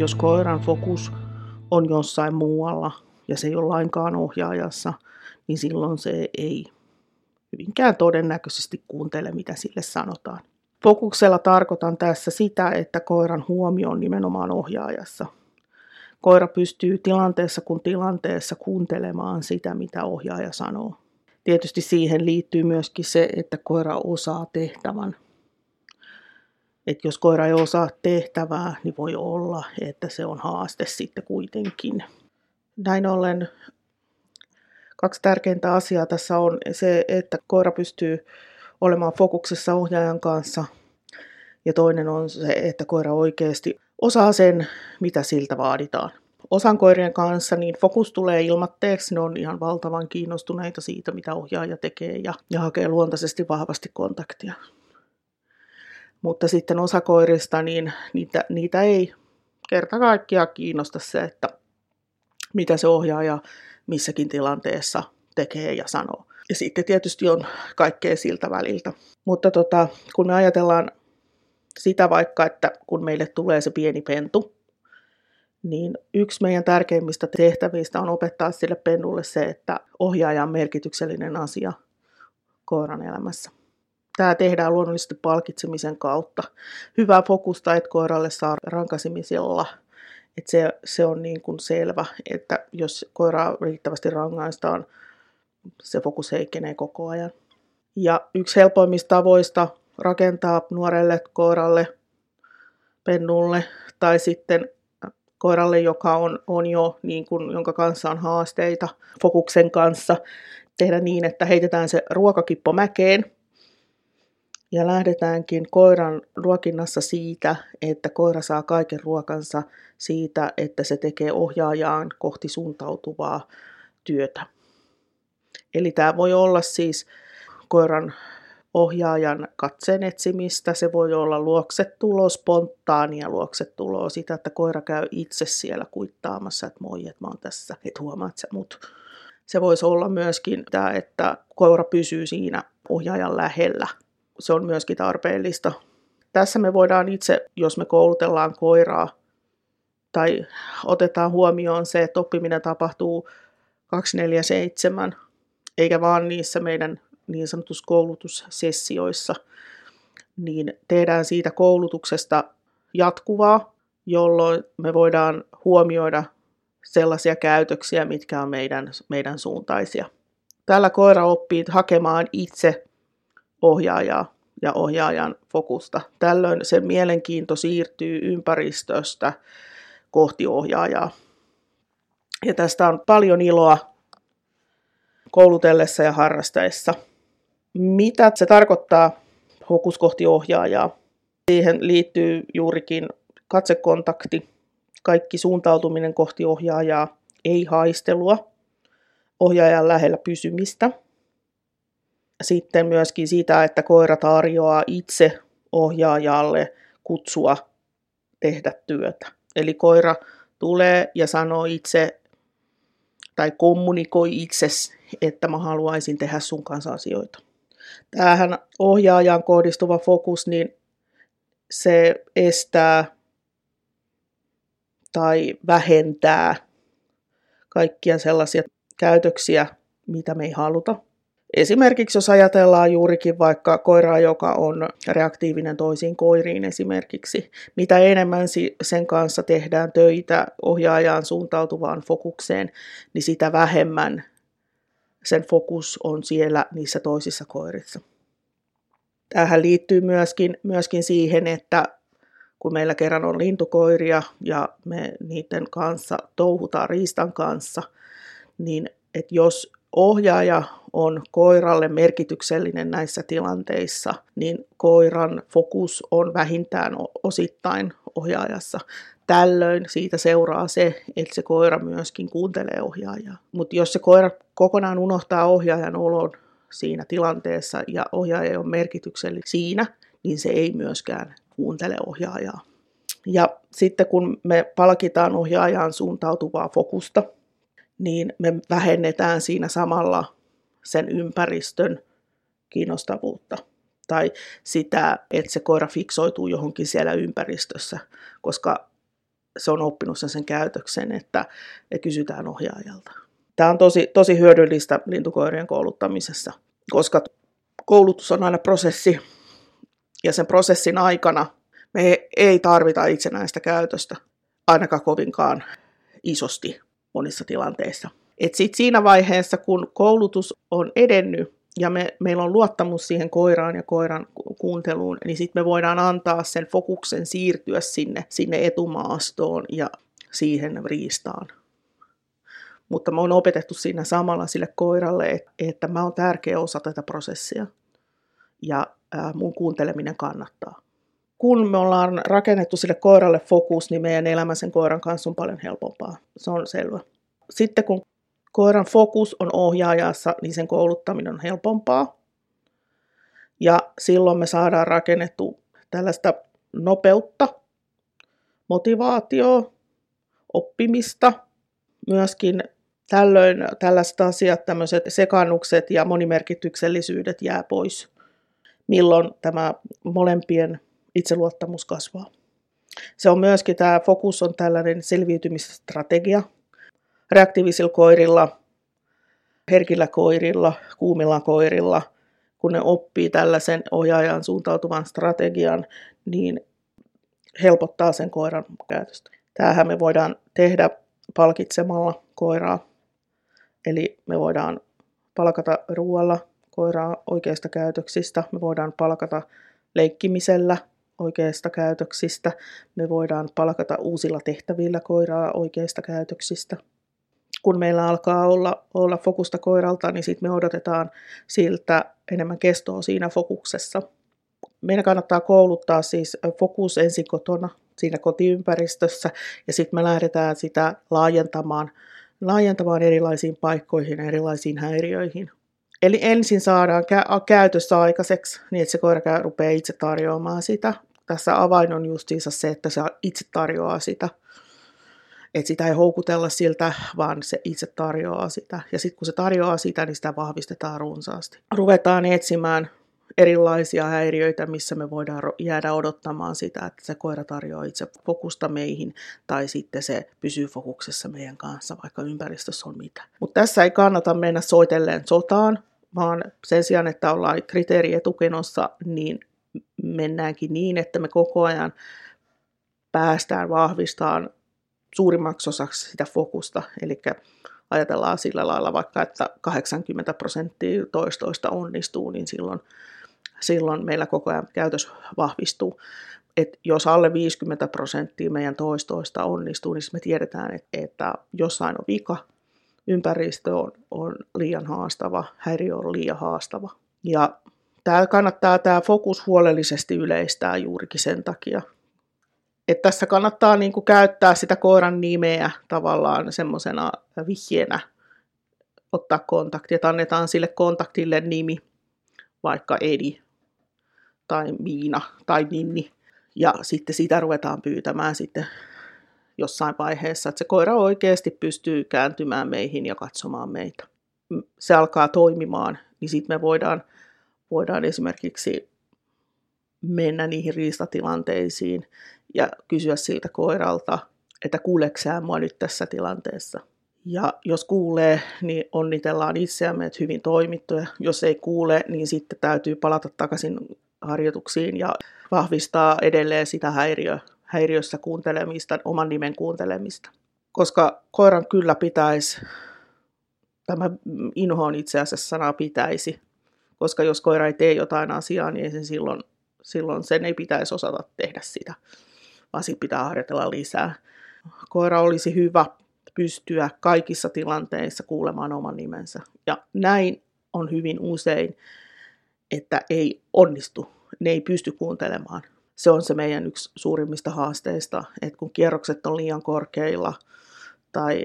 jos koiran fokus on jossain muualla ja se ei ole lainkaan ohjaajassa, niin silloin se ei hyvinkään todennäköisesti kuuntele, mitä sille sanotaan. Fokuksella tarkoitan tässä sitä, että koiran huomio on nimenomaan ohjaajassa. Koira pystyy tilanteessa kun tilanteessa kuuntelemaan sitä, mitä ohjaaja sanoo. Tietysti siihen liittyy myöskin se, että koira osaa tehtävän. Et jos koira ei osaa tehtävää, niin voi olla, että se on haaste sitten kuitenkin. Näin ollen kaksi tärkeintä asiaa tässä on se, että koira pystyy olemaan fokuksessa ohjaajan kanssa. Ja toinen on se, että koira oikeasti osaa sen, mitä siltä vaaditaan. Osan koirien kanssa niin fokus tulee ilmatteeksi, ne on ihan valtavan kiinnostuneita siitä, mitä ohjaaja tekee ja, ja hakee luontaisesti vahvasti kontaktia. Mutta sitten osa koirista, niin niitä, niitä ei kerta kaikkiaan kiinnosta se, että mitä se ohjaaja missäkin tilanteessa tekee ja sanoo. Ja sitten tietysti on kaikkea siltä väliltä. Mutta tota, kun me ajatellaan sitä vaikka, että kun meille tulee se pieni pentu, niin yksi meidän tärkeimmistä tehtävistä on opettaa sille pennulle se, että ohjaaja on merkityksellinen asia koiran elämässä. Tämä tehdään luonnollisesti palkitsemisen kautta. Hyvää fokusta et koiralle saa rankasimisella. Et se, se on niin kuin selvä, että jos koiraa riittävästi rangaistaan, se fokus heikkenee koko ajan. Ja yksi helpoimmista tavoista rakentaa nuorelle koiralle, pennulle tai sitten koiralle, joka on, on jo, niin kuin, jonka kanssa on haasteita fokuksen kanssa, tehdä niin, että heitetään se ruokakippo mäkeen ja lähdetäänkin koiran ruokinnassa siitä, että koira saa kaiken ruokansa siitä, että se tekee ohjaajaan kohti suuntautuvaa työtä. Eli tämä voi olla siis koiran ohjaajan katseen etsimistä, se voi olla luoksetulo, spontaania luoksetuloa, sitä, että koira käy itse siellä kuittaamassa, että moi, että mä oon tässä, et huomaat sä mut. Se voisi olla myöskin tämä, että koira pysyy siinä ohjaajan lähellä. Se on myöskin tarpeellista. Tässä me voidaan itse, jos me koulutellaan koiraa, tai otetaan huomioon se, että oppiminen tapahtuu 247, eikä vaan niissä meidän niin sanotussa koulutussessioissa, niin tehdään siitä koulutuksesta jatkuvaa, jolloin me voidaan huomioida sellaisia käytöksiä, mitkä on meidän, meidän suuntaisia. Tällä koira oppii hakemaan itse ohjaajaa ja ohjaajan fokusta. Tällöin se mielenkiinto siirtyy ympäristöstä kohti ohjaajaa. Ja tästä on paljon iloa koulutellessa ja harrastaessa. Mitä se tarkoittaa fokus kohti ohjaajaa? Siihen liittyy juurikin katsekontakti, kaikki suuntautuminen kohti ohjaajaa, ei haistelua, ohjaajan lähellä pysymistä. Sitten myöskin sitä, että koira tarjoaa itse ohjaajalle kutsua tehdä työtä. Eli koira tulee ja sanoo itse tai kommunikoi itse, että mä haluaisin tehdä sun kanssa asioita tähän ohjaajaan kohdistuva fokus, niin se estää tai vähentää kaikkia sellaisia käytöksiä, mitä me ei haluta. Esimerkiksi jos ajatellaan juurikin vaikka koiraa, joka on reaktiivinen toisiin koiriin esimerkiksi, mitä enemmän sen kanssa tehdään töitä ohjaajaan suuntautuvaan fokukseen, niin sitä vähemmän sen fokus on siellä niissä toisissa koirissa. Tähän liittyy myöskin, myöskin siihen, että kun meillä kerran on lintukoiria ja me niiden kanssa touhutaan riistan kanssa, niin että jos ohjaaja on koiralle merkityksellinen näissä tilanteissa, niin koiran fokus on vähintään osittain ohjaajassa. Tällöin siitä seuraa se, että se koira myöskin kuuntelee ohjaajaa. Mutta jos se koira kokonaan unohtaa ohjaajan olon siinä tilanteessa ja ohjaaja on merkityksellinen siinä, niin se ei myöskään kuuntele ohjaajaa. Ja sitten kun me palkitaan ohjaajaan suuntautuvaa fokusta, niin me vähennetään siinä samalla sen ympäristön kiinnostavuutta tai sitä, että se koira fiksoituu johonkin siellä ympäristössä, koska se on oppinut sen, sen käytöksen, että, että kysytään ohjaajalta. Tämä on tosi, tosi hyödyllistä lintukoirien kouluttamisessa, koska koulutus on aina prosessi, ja sen prosessin aikana me ei tarvita itsenäistä käytöstä, ainakaan kovinkaan isosti monissa tilanteissa. Et sit siinä vaiheessa, kun koulutus on edennyt ja me, meillä on luottamus siihen koiraan ja koiran kuunteluun, niin sitten me voidaan antaa sen fokuksen siirtyä sinne, sinne etumaastoon ja siihen riistaan. Mutta me on opetettu siinä samalla sille koiralle, että, mä oon tärkeä osa tätä prosessia ja mun kuunteleminen kannattaa. Kun me ollaan rakennettu sille koiralle fokus, niin meidän elämä sen koiran kanssa on paljon helpompaa. Se on selvä. Sitten kun koiran fokus on ohjaajassa, niin sen kouluttaminen on helpompaa. Ja silloin me saadaan rakennettu tällaista nopeutta, motivaatioa, oppimista, myöskin tällöin tällaiset asiat, tämmöiset sekannukset ja monimerkityksellisyydet jää pois, milloin tämä molempien itseluottamus kasvaa. Se on myöskin tämä fokus on tällainen selviytymisstrategia, reaktiivisilla koirilla, herkillä koirilla, kuumilla koirilla, kun ne oppii tällaisen ohjaajan suuntautuvan strategian, niin helpottaa sen koiran käytöstä. Tämähän me voidaan tehdä palkitsemalla koiraa. Eli me voidaan palkata ruoalla koiraa oikeista käytöksistä, me voidaan palkata leikkimisellä oikeista käytöksistä, me voidaan palkata uusilla tehtävillä koiraa oikeista käytöksistä – kun meillä alkaa olla, olla fokusta koiralta, niin sitten me odotetaan siltä enemmän kestoa siinä fokuksessa. Meidän kannattaa kouluttaa siis fokus ensin kotona, siinä kotiympäristössä, ja sitten me lähdetään sitä laajentamaan, laajentamaan erilaisiin paikkoihin erilaisiin häiriöihin. Eli ensin saadaan kä- käytössä aikaiseksi, niin että se koira rupeaa itse tarjoamaan sitä. Tässä avain on justiinsa se, että se itse tarjoaa sitä että sitä ei houkutella siltä, vaan se itse tarjoaa sitä. Ja sitten kun se tarjoaa sitä, niin sitä vahvistetaan runsaasti. Ruvetaan etsimään erilaisia häiriöitä, missä me voidaan jäädä odottamaan sitä, että se koira tarjoaa itse fokusta meihin, tai sitten se pysyy fokuksessa meidän kanssa, vaikka ympäristössä on mitä. Mutta tässä ei kannata mennä soitelleen sotaan, vaan sen sijaan, että ollaan kriteeri etukenossa, niin mennäänkin niin, että me koko ajan päästään vahvistamaan suurimmaksi osaksi sitä fokusta, eli ajatellaan sillä lailla vaikka, että 80 prosenttia toistoista onnistuu, niin silloin, silloin meillä koko ajan käytös vahvistuu. Et jos alle 50 prosenttia meidän toistoista onnistuu, niin me tiedetään, että, että jossain on vika, ympäristö on, on liian haastava, häiriö on liian haastava. Ja tämä kannattaa tämä fokus huolellisesti yleistää juurikin sen takia, että tässä kannattaa niin kuin käyttää sitä koiran nimeä tavallaan semmoisena vihjeenä ottaa kontakti, että annetaan sille kontaktille nimi, vaikka Edi tai Miina tai Ninni. Ja sitten sitä ruvetaan pyytämään sitten jossain vaiheessa, että se koira oikeasti pystyy kääntymään meihin ja katsomaan meitä. Se alkaa toimimaan, niin sitten me voidaan, voidaan esimerkiksi mennä niihin riistatilanteisiin ja kysyä siltä koiralta, että kuuleksää mua nyt tässä tilanteessa. Ja jos kuulee, niin onnitellaan itseämme, että hyvin toimittu. Ja jos ei kuule, niin sitten täytyy palata takaisin harjoituksiin ja vahvistaa edelleen sitä häiriö, häiriössä kuuntelemista, oman nimen kuuntelemista. Koska koiran kyllä pitäisi, tämä inhoon itse asiassa sana pitäisi, koska jos koira ei tee jotain asiaa, niin sen silloin, silloin sen ei pitäisi osata tehdä sitä vaan sitten pitää harjoitella lisää. Koira olisi hyvä pystyä kaikissa tilanteissa kuulemaan oman nimensä. Ja näin on hyvin usein, että ei onnistu, ne ei pysty kuuntelemaan. Se on se meidän yksi suurimmista haasteista, että kun kierrokset on liian korkeilla tai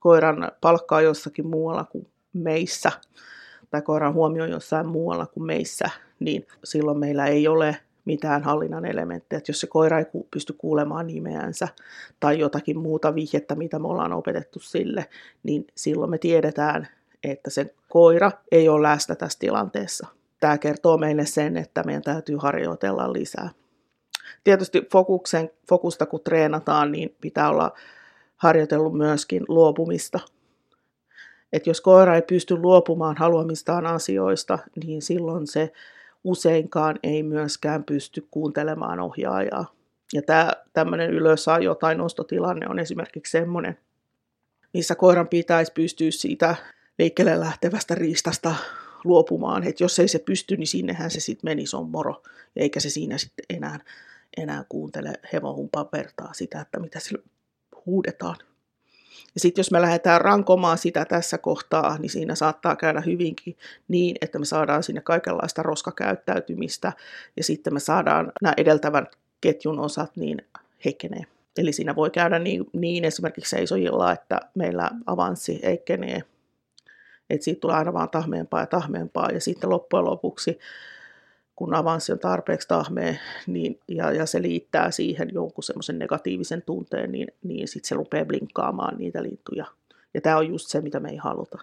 koiran palkkaa jossakin muualla kuin meissä, tai koiran huomio jossain muualla kuin meissä, niin silloin meillä ei ole mitään hallinnan elementtejä. Jos se koira ei pysty kuulemaan nimeänsä tai jotakin muuta vihjettä, mitä me ollaan opetettu sille, niin silloin me tiedetään, että se koira ei ole läsnä tässä tilanteessa. Tämä kertoo meille sen, että meidän täytyy harjoitella lisää. Tietysti fokuksen, fokusta kun treenataan, niin pitää olla harjoitellut myöskin luopumista. Et jos koira ei pysty luopumaan haluamistaan asioista, niin silloin se useinkaan ei myöskään pysty kuuntelemaan ohjaajaa. Ja tämä tämmöinen ylösajo tai nostotilanne on esimerkiksi semmoinen, missä koiran pitäisi pystyä siitä liikkeelle lähtevästä riistasta luopumaan. Että jos ei se pysty, niin sinnehän se sitten meni, se on moro. Eikä se siinä sitten enää, enää kuuntele hevohumpan vertaa sitä, että mitä sille huudetaan. Ja sitten jos me lähdetään rankomaan sitä tässä kohtaa, niin siinä saattaa käydä hyvinkin niin, että me saadaan sinne kaikenlaista roskakäyttäytymistä ja sitten me saadaan nämä edeltävän ketjun osat niin heikkenee. Eli siinä voi käydä niin, niin esimerkiksi seisojilla, että meillä avanssi heikkenee, että siitä tulee aina vaan tahmeempaa ja tahmeempaa ja sitten loppujen lopuksi kun avanssi on tarpeeksi tahmea niin, ja, ja se liittää siihen jonkun semmoisen negatiivisen tunteen, niin, niin sitten se rupeaa blinkkaamaan niitä lintuja. Ja tämä on just se, mitä me ei haluta,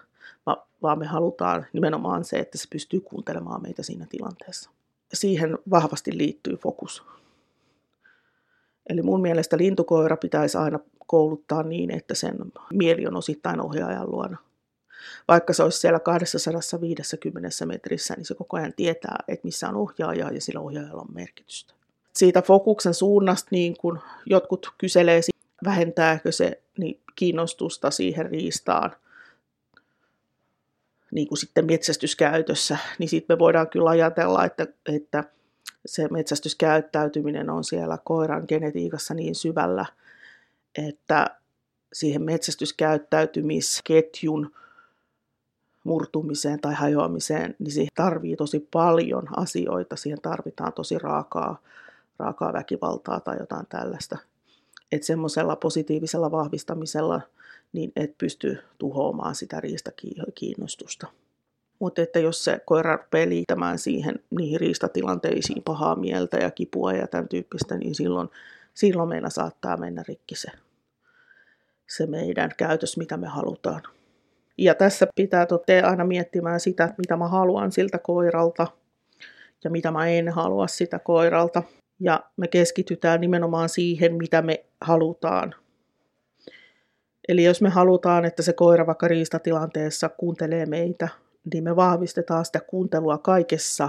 Va, vaan me halutaan nimenomaan se, että se pystyy kuuntelemaan meitä siinä tilanteessa. Siihen vahvasti liittyy fokus. Eli mun mielestä lintukoira pitäisi aina kouluttaa niin, että sen mieli on osittain ohjaajan luona – vaikka se olisi siellä 250 metrissä, niin se koko ajan tietää, että missä on ohjaaja ja sillä ohjaajalla on merkitystä. Siitä fokuksen suunnasta niin kun jotkut kyselee, vähentääkö se niin kiinnostusta siihen riistaan, niin kuin sitten metsästyskäytössä, niin sitten me voidaan kyllä ajatella, että, että se metsästyskäyttäytyminen on siellä koiran genetiikassa niin syvällä, että siihen metsästyskäyttäytymisketjun murtumiseen tai hajoamiseen, niin siihen tarvii tosi paljon asioita. Siihen tarvitaan tosi raakaa, raakaa väkivaltaa tai jotain tällaista. Että semmoisella positiivisella vahvistamisella niin et pysty tuhoamaan sitä riistakiinnostusta. Mutta että jos se koira rupeaa liittämään siihen, niihin riistatilanteisiin pahaa mieltä ja kipua ja tämän tyyppistä, niin silloin, silloin meillä saattaa mennä rikki se, se meidän käytös, mitä me halutaan. Ja tässä pitää totta aina miettimään sitä, mitä mä haluan siltä koiralta ja mitä mä en halua sitä koiralta. Ja me keskitytään nimenomaan siihen, mitä me halutaan. Eli jos me halutaan, että se koira vaikka riistatilanteessa kuuntelee meitä, niin me vahvistetaan sitä kuuntelua kaikessa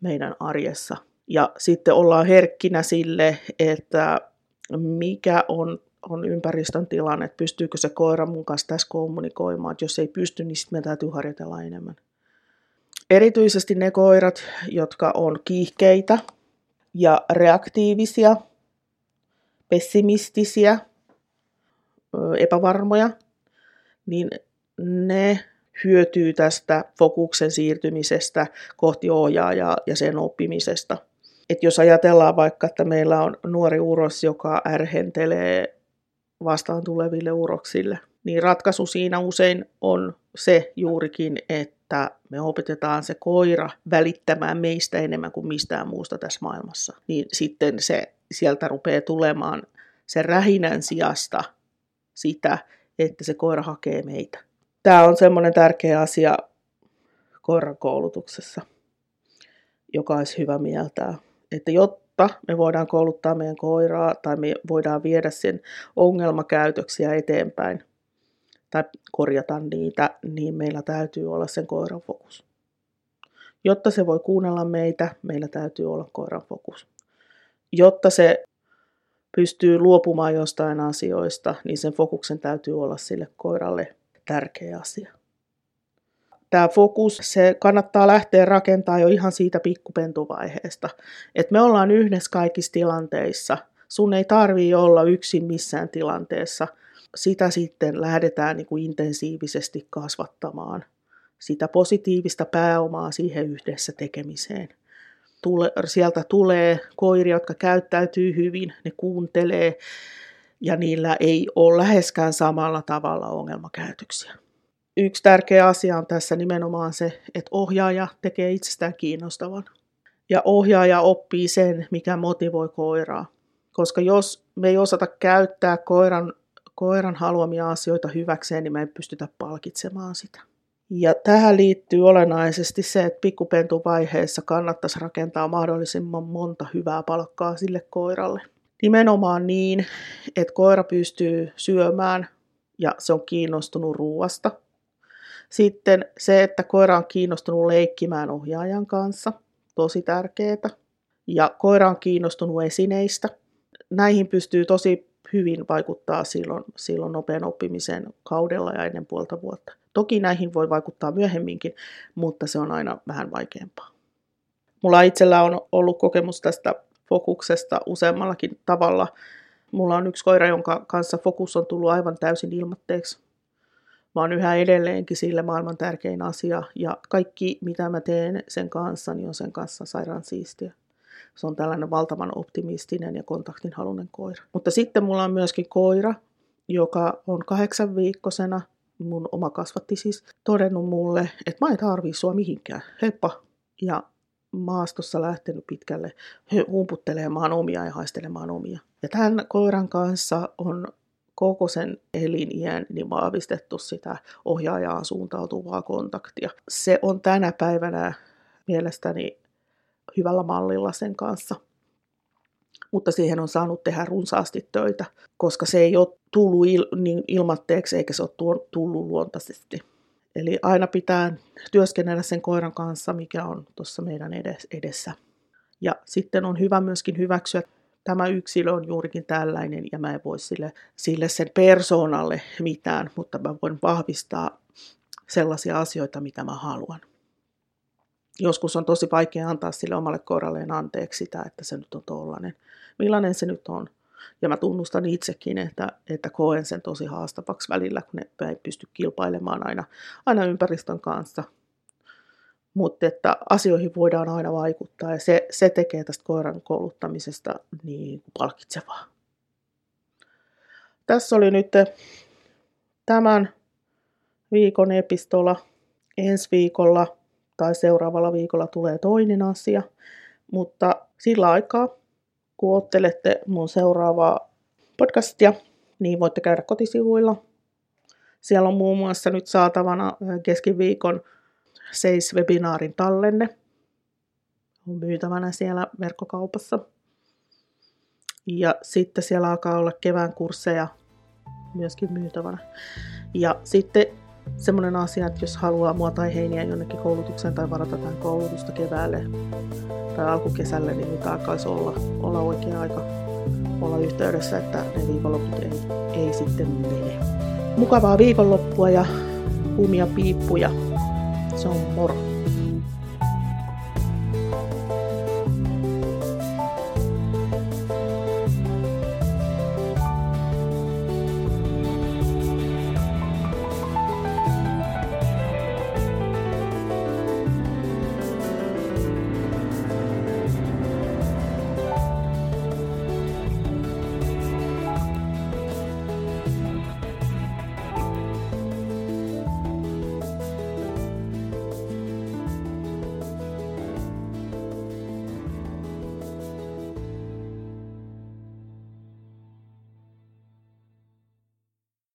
meidän arjessa. Ja sitten ollaan herkkinä sille, että mikä on on ympäristön tilanne, että pystyykö se koira mun kanssa tässä kommunikoimaan. Että jos ei pysty, niin sitten me täytyy harjoitella enemmän. Erityisesti ne koirat, jotka on kiihkeitä ja reaktiivisia, pessimistisiä, epävarmoja, niin ne hyötyy tästä fokuksen siirtymisestä kohti ohjaajaa ja sen oppimisesta. Et jos ajatellaan vaikka, että meillä on nuori uros, joka ärhentelee vastaan tuleville uroksille. Niin ratkaisu siinä usein on se juurikin, että me opetetaan se koira välittämään meistä enemmän kuin mistään muusta tässä maailmassa. Niin sitten se sieltä rupeaa tulemaan sen rähinän sijasta sitä, että se koira hakee meitä. Tämä on semmoinen tärkeä asia koiran koulutuksessa, joka olisi hyvä mieltää. Että jotta jotta me voidaan kouluttaa meidän koiraa tai me voidaan viedä sen ongelmakäytöksiä eteenpäin tai korjata niitä, niin meillä täytyy olla sen koiran fokus. Jotta se voi kuunnella meitä, meillä täytyy olla koiran fokus. Jotta se pystyy luopumaan jostain asioista, niin sen fokuksen täytyy olla sille koiralle tärkeä asia tämä fokus, se kannattaa lähteä rakentamaan jo ihan siitä pikkupentuvaiheesta. Että me ollaan yhdessä kaikissa tilanteissa. Sun ei tarvii olla yksin missään tilanteessa. sitä sitten lähdetään niin kuin intensiivisesti kasvattamaan. Sitä positiivista pääomaa siihen yhdessä tekemiseen. Tule, sieltä tulee koiria, jotka käyttäytyy hyvin, ne kuuntelee ja niillä ei ole läheskään samalla tavalla ongelmakäytöksiä. Yksi tärkeä asia on tässä nimenomaan se, että ohjaaja tekee itsestään kiinnostavan. Ja ohjaaja oppii sen, mikä motivoi koiraa. Koska jos me ei osata käyttää koiran, koiran haluamia asioita hyväkseen, niin me ei pystytä palkitsemaan sitä. Ja tähän liittyy olennaisesti se, että pikkupentuvaiheessa kannattaisi rakentaa mahdollisimman monta hyvää palkkaa sille koiralle. Nimenomaan niin, että koira pystyy syömään ja se on kiinnostunut ruuasta. Sitten se, että koira on kiinnostunut leikkimään ohjaajan kanssa, tosi tärkeää. Ja koira on kiinnostunut esineistä. Näihin pystyy tosi hyvin vaikuttaa silloin, silloin nopean oppimisen kaudella ja ennen puolta vuotta. Toki näihin voi vaikuttaa myöhemminkin, mutta se on aina vähän vaikeampaa. Mulla itsellä on ollut kokemus tästä fokuksesta useammallakin tavalla. Mulla on yksi koira, jonka kanssa fokus on tullut aivan täysin ilmatteeksi. Mä oon yhä edelleenkin sille maailman tärkein asia ja kaikki mitä mä teen sen kanssa, niin on sen kanssa sairaan siistiä. Se on tällainen valtavan optimistinen ja kontaktinhalunen koira. Mutta sitten mulla on myöskin koira, joka on kahdeksan viikkosena, mun oma kasvatti siis, todennut mulle, että mä en tarvii sua mihinkään. Heppa. Ja maastossa lähtenyt pitkälle humputtelemaan omia ja haistelemaan omia. Ja tämän koiran kanssa on koko sen eliniän niin vahvistettu sitä ohjaajaan suuntautuvaa kontaktia. Se on tänä päivänä mielestäni hyvällä mallilla sen kanssa. Mutta siihen on saanut tehdä runsaasti töitä, koska se ei ole tullut il- niin ilmatteeksi eikä se ole tullut luontaisesti. Eli aina pitää työskennellä sen koiran kanssa, mikä on tuossa meidän edessä. Ja sitten on hyvä myöskin hyväksyä, tämä yksilö on juurikin tällainen ja mä en voi sille, sille sen persoonalle mitään, mutta mä voin vahvistaa sellaisia asioita, mitä mä haluan. Joskus on tosi vaikea antaa sille omalle koiralleen anteeksi sitä, että se nyt on tollainen. Millainen se nyt on? Ja mä tunnustan itsekin, että, että koen sen tosi haastavaksi välillä, kun ne ei pysty kilpailemaan aina, aina ympäristön kanssa. Mutta että asioihin voidaan aina vaikuttaa ja se, se tekee tästä koiran kouluttamisesta niin palkitsevaa. Tässä oli nyt tämän viikon epistola. Ensi viikolla tai seuraavalla viikolla tulee toinen asia, mutta sillä aikaa kun ottelette mun seuraavaa podcastia, niin voitte käydä kotisivuilla. Siellä on muun muassa nyt saatavana keskiviikon seis-webinaarin tallenne. On myytävänä siellä verkkokaupassa. Ja sitten siellä alkaa olla kevään kursseja myöskin myytävänä. Ja sitten semmoinen asia, että jos haluaa mua tai heiniä jonnekin koulutukseen tai varata tämän koulutusta keväälle tai alkukesälle, niin nyt alkaisi olla, olla oikea aika olla yhteydessä, että ne viikonloput ei, ei sitten mene. Mukavaa viikonloppua ja kuumia piippuja. Se on moro.